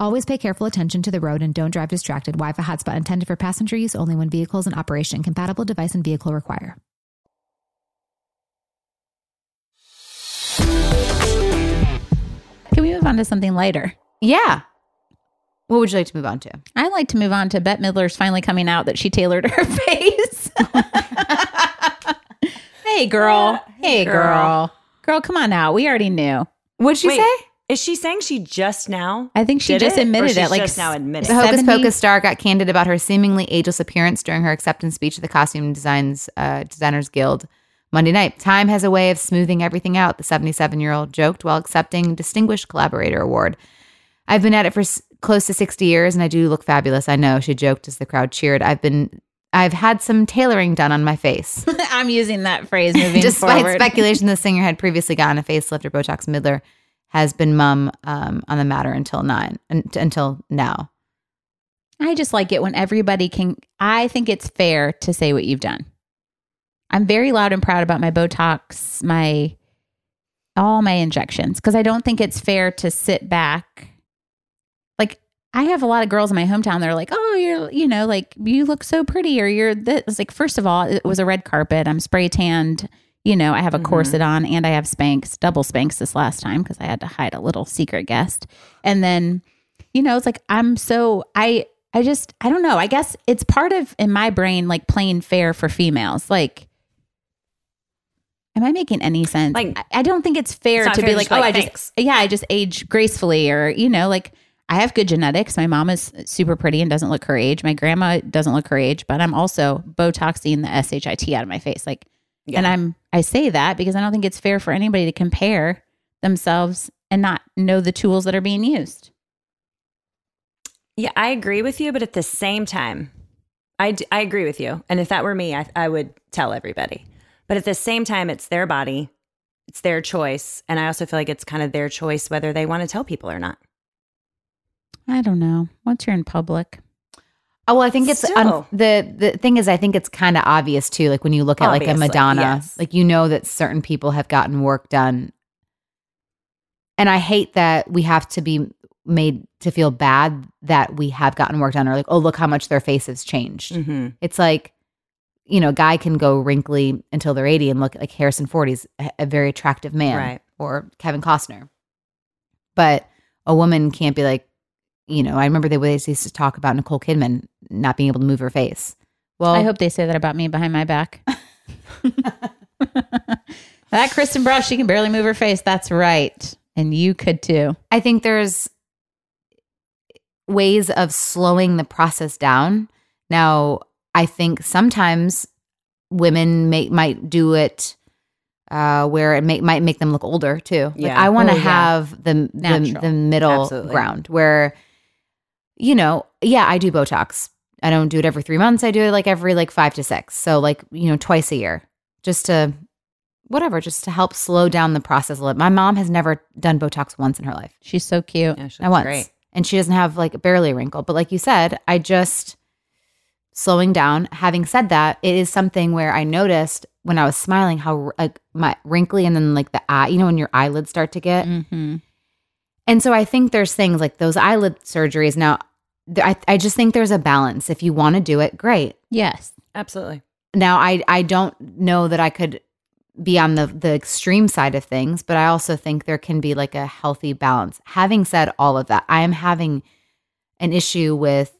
Always pay careful attention to the road and don't drive distracted. Wi-Fi hotspot intended for passenger use only when vehicles in operation. Compatible device and vehicle require. Can we move on to something lighter? Yeah. What would you like to move on to? I'd like to move on to Bette Midler's finally coming out that she tailored her face. hey, girl. hey, girl. girl. come on out. We already knew. What'd she Wait, say? Is she saying she just now? I think she did just it, admitted it. Like just now admitted. It? The Hocus 70 Pocus star got candid about her seemingly ageless appearance during her acceptance speech at the Costume Designs uh, Designers Guild Monday night. Time has a way of smoothing everything out, the 77 year old joked while accepting Distinguished Collaborator Award. I've been at it for s- close to 60 years and I do look fabulous. I know, she joked as the crowd cheered. I've been. I've had some tailoring done on my face. I'm using that phrase moving Despite forward. speculation the singer had previously gotten a facelift or Botox, Midler has been mum um, on the matter until nine un- until now. I just like it when everybody can. I think it's fair to say what you've done. I'm very loud and proud about my Botox, my all my injections, because I don't think it's fair to sit back. Like I have a lot of girls in my hometown. They're like, "Oh, you're, you know, like you look so pretty," or "You're this." Like, first of all, it was a red carpet. I'm spray tanned. You know, I have a Mhm. corset on and I have Spanx, double Spanx this last time because I had to hide a little secret guest. And then, you know, it's like I'm so I I just I don't know. I guess it's part of in my brain like playing fair for females. Like Am I making any sense? Like- I, I don't think it's fair It's to fair be like, oh, like, I "Thanks." just yeah, I just age gracefully, or you know, like I have good genetics. My mom is super pretty and doesn't look her age. My grandma doesn't look her age, but I'm also botoxing the shit out of my face. Like, and I'm I say that because I don't think it's fair for anybody to compare themselves and not know the tools that are being used. Yeah, I agree with you, but at the same time, I, d- I agree with you. And if that were me, I, I would tell everybody. But at the same time, it's their body, it's their choice. And I also feel like it's kind of their choice whether they want to tell people or not. I don't know. Once you're in public, Oh well, I think it's un- the the thing is, I think it's kind of obvious too. Like when you look at like a Madonna, yes. like you know that certain people have gotten work done, and I hate that we have to be made to feel bad that we have gotten work done, or like, oh look how much their face has changed. Mm-hmm. It's like, you know, a guy can go wrinkly until they're eighty and look like Harrison Ford. He's a, a very attractive man, Right. Or Kevin Costner, but a woman can't be like, you know. I remember they always used to talk about Nicole Kidman not being able to move her face. Well, I hope they say that about me behind my back. that Kristen Brush, she can barely move her face. That's right. And you could too. I think there's ways of slowing the process down. Now, I think sometimes women may, might do it uh, where it may, might make them look older too. Like Yeah. I want to Oh, yeah. have the, the the middle Absolutely. ground where, you know, yeah, I do Botox. I don't do it every three months. I do it like every like five to six. So like you know twice a year, just to whatever, just to help slow down the process a little. My mom has never done Botox once in her life. She's so cute. Yeah, she Not looks once. great. and she doesn't have like barely a wrinkle. But like you said, I just slowing down. Having said that, it is something where I noticed when I was smiling how like my wrinkly and then like the eye, you know, when your eyelids start to get. Mm-hmm. And so I think there's things like those eyelid surgeries. Now, th- I, I just think there's a balance. If you want to do it, great. Yes. Absolutely. Now, I I don't know that I could be on the the extreme side of things, but I also think there can be like a healthy balance. Having said all of that, I am having an issue with.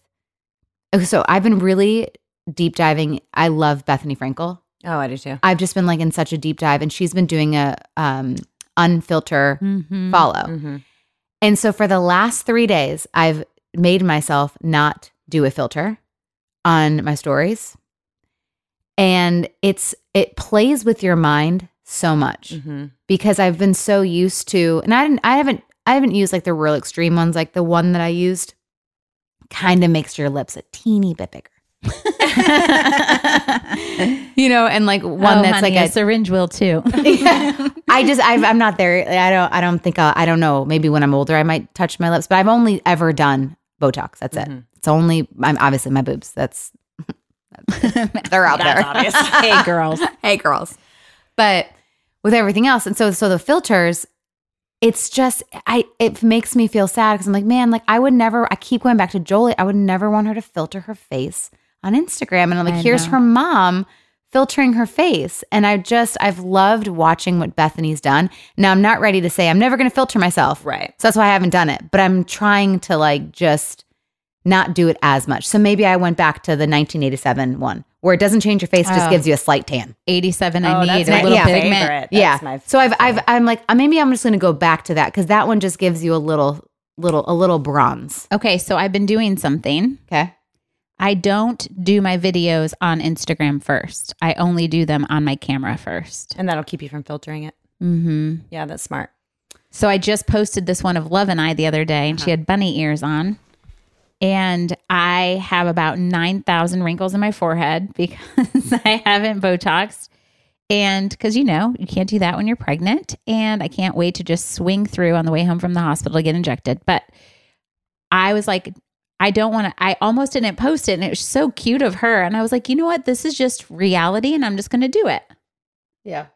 So I've been really deep diving. I love Bethenny Frankel. Oh, I do too. I've just been like in such a deep dive, and she's been doing a um unfilter Mm-hmm. follow. Mm-hmm. And so for the last three days, I've made myself not do a filter on my stories. And it's it plays with your mind so much Mm-hmm. because I've been so used to and I didn't I haven't I haven't used like the real extreme ones, like the one that I used kind of makes your lips a teeny bit bigger. you know, and like one oh, that's honey, like a syringe will too. I just I've, I'm not there. I don't I don't think I'll, I don't know. Maybe when I'm older I might touch my lips, but I've only ever done Botox. That's it. Mhm. It's only I'm obviously my boobs. That's they're out That's there. obvious. hey, girls. hey girls. But with everything else, and so so the filters, it's just I it makes me feel sad because I'm like, man, like I would never. I keep going back to Jolie. I would never want her to filter her face on Instagram, and I'm like, I here's know. her mom filtering her face, and I just I've loved watching what Bethenny's done. Now I'm not ready to say I'm never going to filter myself, Right. so that's why I haven't done it. But I'm trying to like just not do it as much. So maybe I went back to the 1987 one where it doesn't change your face, just Oh. gives you a slight tan. 87, Oh, I that's need my a little yeah. pigment. favorite. yeah. My so I've I've I'm like uh, maybe I'm just going to go back to that because that one just gives you a little little a little bronze. Okay, so I've been doing something. Okay. I don't do my videos on Instagram first. I only do them on my camera first. and that'll keep you from filtering it. Mm-hmm. Yeah, that's smart. So I just posted this one of Love and I the other day, and she had bunny ears on. And I have about 9,000 wrinkles in my forehead because I haven't Botoxed. And because, you know, you can't do that when you're pregnant. And I can't wait to just swing through on the way home from the hospital to get injected. But I was like, I don't want to, I almost didn't post it. And it was so cute of her. And I was like, you know what? This is just reality and I'm just going to do it. Yeah.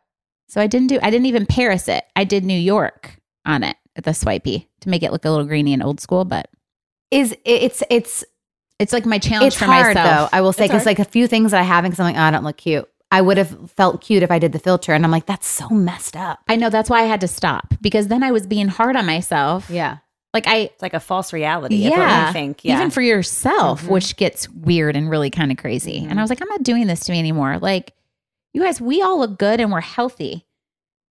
So I didn't do, I didn't even Paris it. I did New York on it at the swipey to make it look a little greeny and old school, but Is it's it's it's like my challenge it's for hard myself. though. I will say because like a few things that I haven't because I'm like oh, I don't look cute. I would have felt cute if I did the filter, and I'm like that's so messed up. I know that's why I had to stop because then I was being hard on myself. Yeah. Like I, It's like a false reality. yeah, we think. Yeah. even for yourself, Mhm. which gets weird and really kind of crazy. Mhm. And I was like, I'm not doing this to me anymore. Like, you guys, we all look good and we're healthy.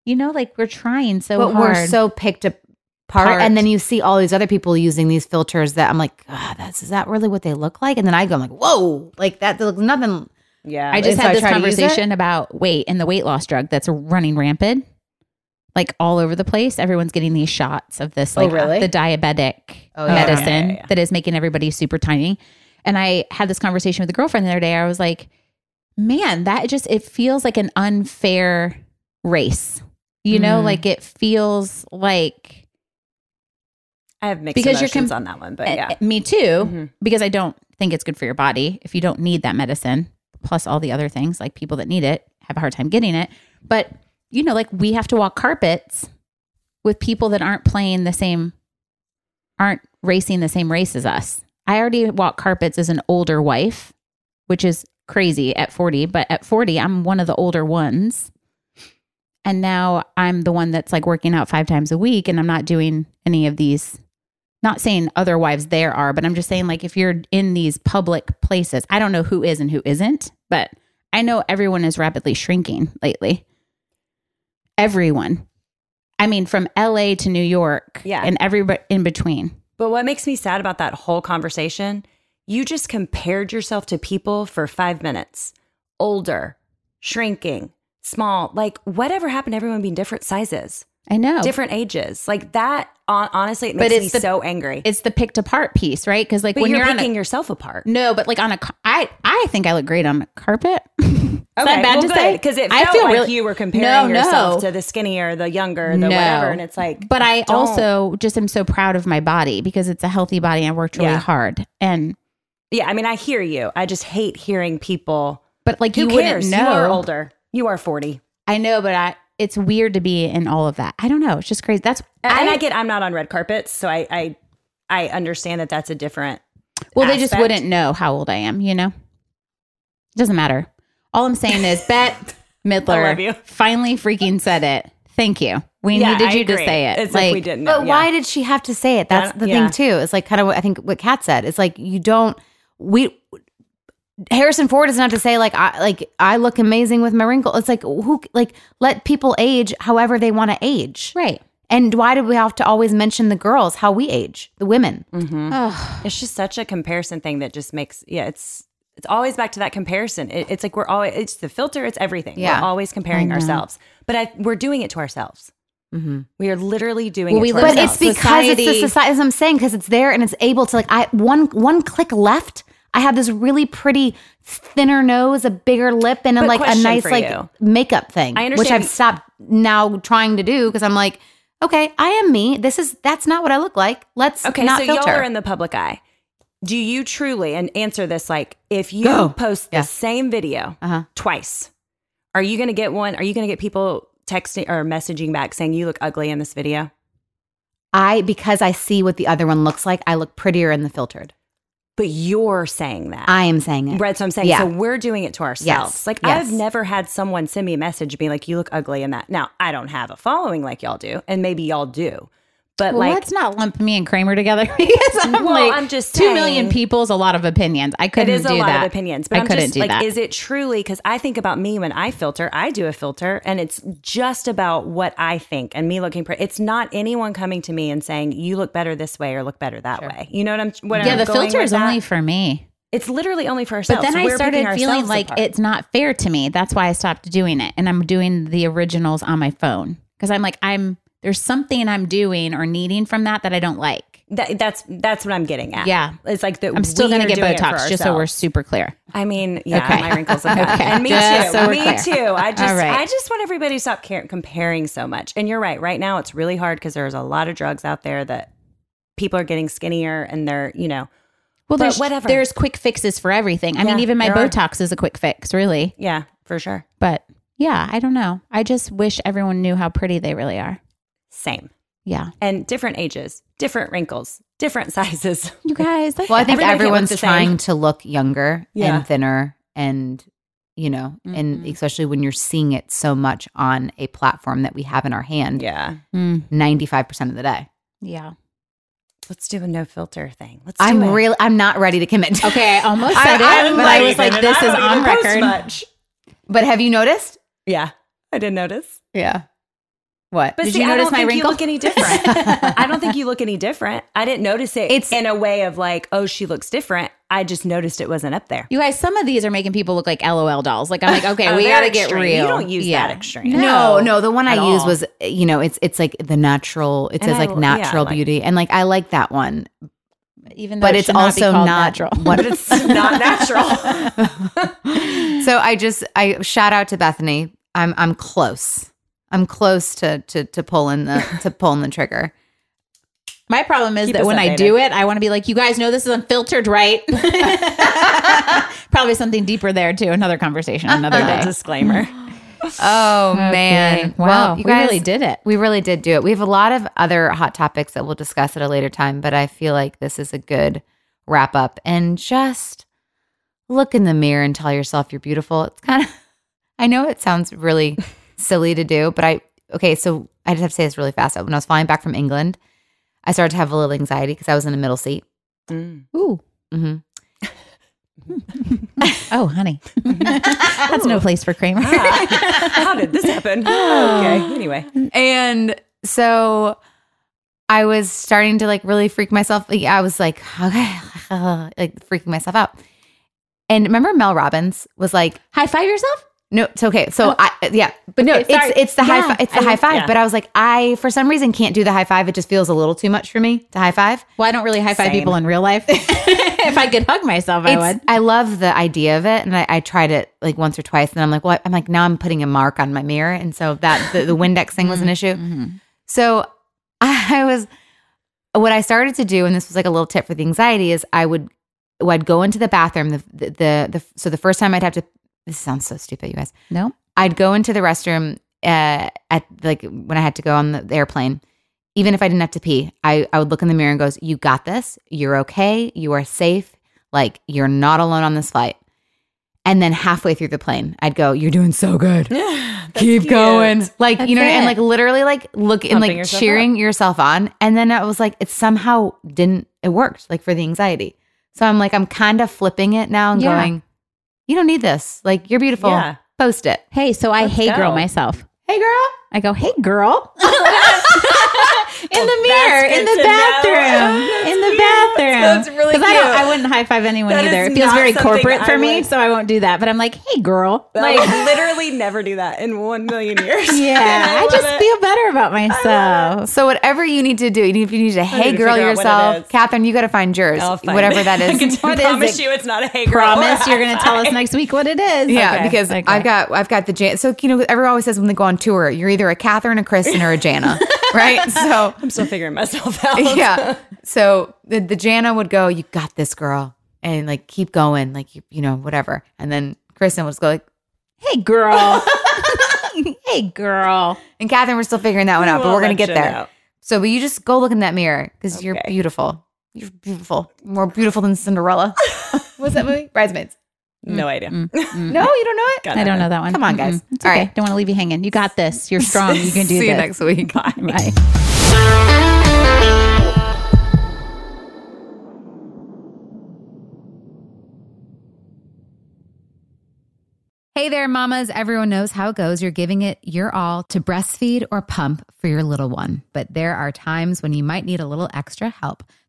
You know, like we're trying so but hard. we're so picked apart, Part. and then you see all these other people using these filters that I'm like, ah, that's is that really what they look like? And then I go, I'm like, whoa, like that looks nothing. yeah. I just so had I this try to use it. conversation about weight and the weight loss drug that's running rampant, like all over the place. Everyone's getting these shots of this, Oh, like really? the diabetic Oh, yeah. medicine Yeah, yeah, that is making everybody super tiny. And I had this conversation with a girlfriend the other day. I was like, man, that just it feels like an unfair race. You know, Mm. like it feels like I have mixed because you're emotions com- on that one, but Eh, yeah. eh, me too, Mhm. because I don't think it's good for your body if you don't need that medicine, plus all the other things like people that need it have a hard time getting it. But, you know, like we have to walk carpets with people that aren't playing the same, aren't racing the same race as us. I already walk carpets as an older wife, which is crazy at 40, but at 40, I'm one of the older ones. And now I'm the one that's like working out five times a week and I'm not doing any of these not saying other wives there are, but I'm just saying like if you're in these public places, I don't know who is and who isn't, but I know everyone is rapidly shrinking lately. Everyone. I mean, from LA to New York, Yeah. and everybody in between. But what makes me sad about that whole conversation, you just compared yourself to people for five minutes. Older, shrinking, small. Like, whatever happened to everyone being different sizes, I know. different ages? Like, that honestly, it But makes me it's the- so angry. It's the picked apart piece, right? Because like but when you're you're, picking a yourself apart. no, but like on a I I think I look great on a carpet. Is Okay, that bad well, to good, say? because it I feel like really- you were comparing No, no. yourself to the skinnier, the younger, the No. whatever, and it's like. But I don't. also just am so proud of my body because it's a healthy body. I worked really Yeah. hard, and yeah, I mean, I hear you. I just hate hearing people. but like you cares? wouldn't know. You are older. You are forty, I know, but I it's weird to be in all of that. I don't know. It's just crazy. That's and, and I get I'm not on red carpets, so I I I understand that that's a different. Well, they just wouldn't know how old I am, you know? It doesn't matter. All I'm saying is, Bette Midler finally freaking said it. Thank you. We Yeah, needed I you to say it. It's like, like we didn't. Know. But yeah. why did she have to say it? That's the Yeah. thing too. It's like kind of what I think what Kat said. It's like you don't we Harrison Ford is not have to say like I like I look amazing with my wrinkle. It's like who like let people age however they want to age. right. And why do we have to always mention the girls how we age, the women? Mm-hmm. It's just such a comparison thing that just makes yeah. It's it's always back to that comparison. It, it's like we're always it's the filter. It's everything. Yeah. We're always comparing ourselves, but I, we're doing it to ourselves. Mm-hmm. We are literally doing Well, it we to But ourselves. it's because it's the Society- society. As I'm saying, because it's there and it's able to like I one one click left. I have this really pretty thinner nose, a bigger lip, and a, like a nice like you. makeup thing, I which I've stopped now trying to do because I'm like, okay, I am me. This is that's not what I look like. Let's Okay, not so filter. y'all are in the public eye. Do you truly and answer this like if you Go. post the Yeah. same video Uh-huh. twice, are you going to get one? Are you going to get people texting or messaging back saying you look ugly in this video? I because I see what the other one looks like. I look prettier in the filtered. But you're saying that. I am saying it. Right, so I'm saying, Yeah. so we're doing it to ourselves. Yes, Like yes. I've never had someone send me a message being like, "You look ugly in that." Now I don't have a following like y'all do, and maybe y'all do, but well, like, let's not lump me and Kramer together because I'm Well, like, I'm just two million saying- people's a lot of opinions. I couldn't is a lot that. of opinions. But I am couldn't just do like, that. is it truly? Because I think about me when I filter, I do a filter, and it's just about what I think and me looking pretty. It's not anyone coming to me and saying you look better this way or look better that way. You know what I'm? What yeah, I'm the filter is only for me. It's literally only for ourselves. But then I started feeling like apart. it's not fair to me. That's why I stopped doing it. And I'm doing the originals on my phone because I'm like, I'm there's something I'm doing or needing from that that I don't like. That, that's that's what I'm getting at. Yeah. it's like that. I'm still going to are get doing it for Botox just so we're super clear. I mean, yeah, Okay. my wrinkles look good. Okay. And me Just too. so me clear. too. I just, right. I just want everybody to stop car- comparing so much. And you're right. Right now, it's really hard because there's a lot of drugs out there that people are getting skinnier, and they're, you know, Well, there's whatever. there's quick fixes for everything. I mean, even my there are. Botox is a quick fix, really. yeah, for sure. But yeah, I don't know. I just wish everyone knew how pretty they really are. Same. Yeah, And different ages, different wrinkles, different sizes. you guys. Well, I think Everybody can't look everyone's trying to look younger Yeah. and thinner and you know, and Mhm. especially when you're seeing it so much on a platform that we have in our hand Yeah. Mm, 95% of the day. yeah. Let's do a no filter thing. Let's do I'm it. really I'm not ready to commit. Okay, I almost said it, I'm but I was like, this is on even post record. Much. But have you noticed? Yeah, I didn't notice. Yeah. What? But Did see, you I notice don't my think wrinkle? you look any different. I don't think you look any different. I didn't notice it It's- in a way of like, oh, she looks different. I just noticed it wasn't up there. You guys, some of these are making people look like LOL dolls. Like I'm like, okay, Oh, we got to get real. You don't use Yeah. that extreme. No, no, the one I at used was you know, it's it's like the natural it And says I like l- yeah, natural like- beauty and like I like that one. Even though But it it's not also called not natural. what But it's not natural. so I just I shout out to Bethenny. I'm I'm close. I'm close to to to pulling the to pulling the trigger. My problem is Keep that us when I updated. do it, I want to be like, you guys know this is unfiltered, right? Probably something deeper there too. Another conversation, another day. Disclaimer. Oh Okay. Wow, Well, you we guys really did it. We really did do it. We have a lot of other hot topics that we'll discuss at a later time, but I feel like this is a good wrap up and just look in the mirror and tell yourself you're beautiful. It's kind of I know it sounds really silly to do, but I okay, so I just have to say this really fast. When I was flying back from England, I started to have a little anxiety because I was in the middle seat. Mm. Ooh. hmm Oh, honey. That's no place for Kramer. Ah, how did this happen? okay. Anyway. And so I was starting to like really freak myself. Like, I was like, okay, like freaking myself out. And remember Mel Robbins was like, High five yourself? No, it's okay. So oh. I yeah, but no, Oh. Okay, it's it's the high Yeah, fi- it's the I- high five. yeah. But I was like, I for some reason can't do the high five. It just feels a little too much for me to high five. Well, I don't really high five Same. people in real life. if I could hug myself, I would. I love the idea of it, and I, I tried it like once or twice, and I'm like, well, I'm like now I'm putting a mark on my mirror, and so that the, the Windex thing was an mm-hmm, issue. Mm-hmm. So I was what I started to do, and this was like a little tip for the anxiety, is I would I'd go into the bathroom. The the the, the so the first time I'd have to. This sounds so stupid, you guys. No. I'd go into the restroom uh, at like when I had to go on the airplane. Even if I didn't have to pee, I, I would look in the mirror and goes, "You got this. You're okay. You are safe. Like you're not alone on this flight." And then halfway through the plane, I'd go, "You're doing so good. Keep going." Like you know, and like literally, like look and Pumping like yourself cheering yourself on. And then I was like, it somehow didn't. It worked like for the anxiety. So I'm like, I'm kind of flipping it now and Yeah. going, "You don't need this. Like you're beautiful. Yeah. Post it." Hey, so I Let's hey girl myself. Hey, girl. I go, hey girl. in the mirror, in the bathroom, That's really 'Cause I, don't. I wouldn't high five anyone That either. It feels very corporate I for me, so I won't do that. But I'm like, hey girl. Like Like, literally never do that in one million years. yeah, I, love just it. feel better about myself. So whatever you need to do, if you need to hey need girl figure out what it yourself. Catherine, you got to find yours, I'll find whatever it. that I can What is promise it? you, it's not a hey girl. Promise you're going to tell us next week what it is. Yeah, Okay. because Okay. I've got I've got the Jan. So you know, everyone always says when they go on tour, you're either a Catherine, a Kristen, or a Jana, right? So I'm still figuring myself out. yeah. So the, the Jana would go, "You got this, girl," and like keep going, like you you know whatever. And then Kristen would just go like, hey girl. hey girl. and Catherine, we're still figuring that one out, but We'll we're gonna get there. know. So, but you just go look in that mirror because you're beautiful. You're beautiful, more beautiful than Cinderella. What's that movie? Bridesmaids. Mm, no idea. Mm, mm. No, you don't know it. Got I don't know that one. Come on, guys. It's All okay. right. Don't want to leave you hanging. You got this. You're strong. You can do this. See you next week. Bye. Bye. Hey there, mamas. Everyone knows how it goes. You're giving it your all to breastfeed or pump for your little one. But there are times when you might need a little extra help.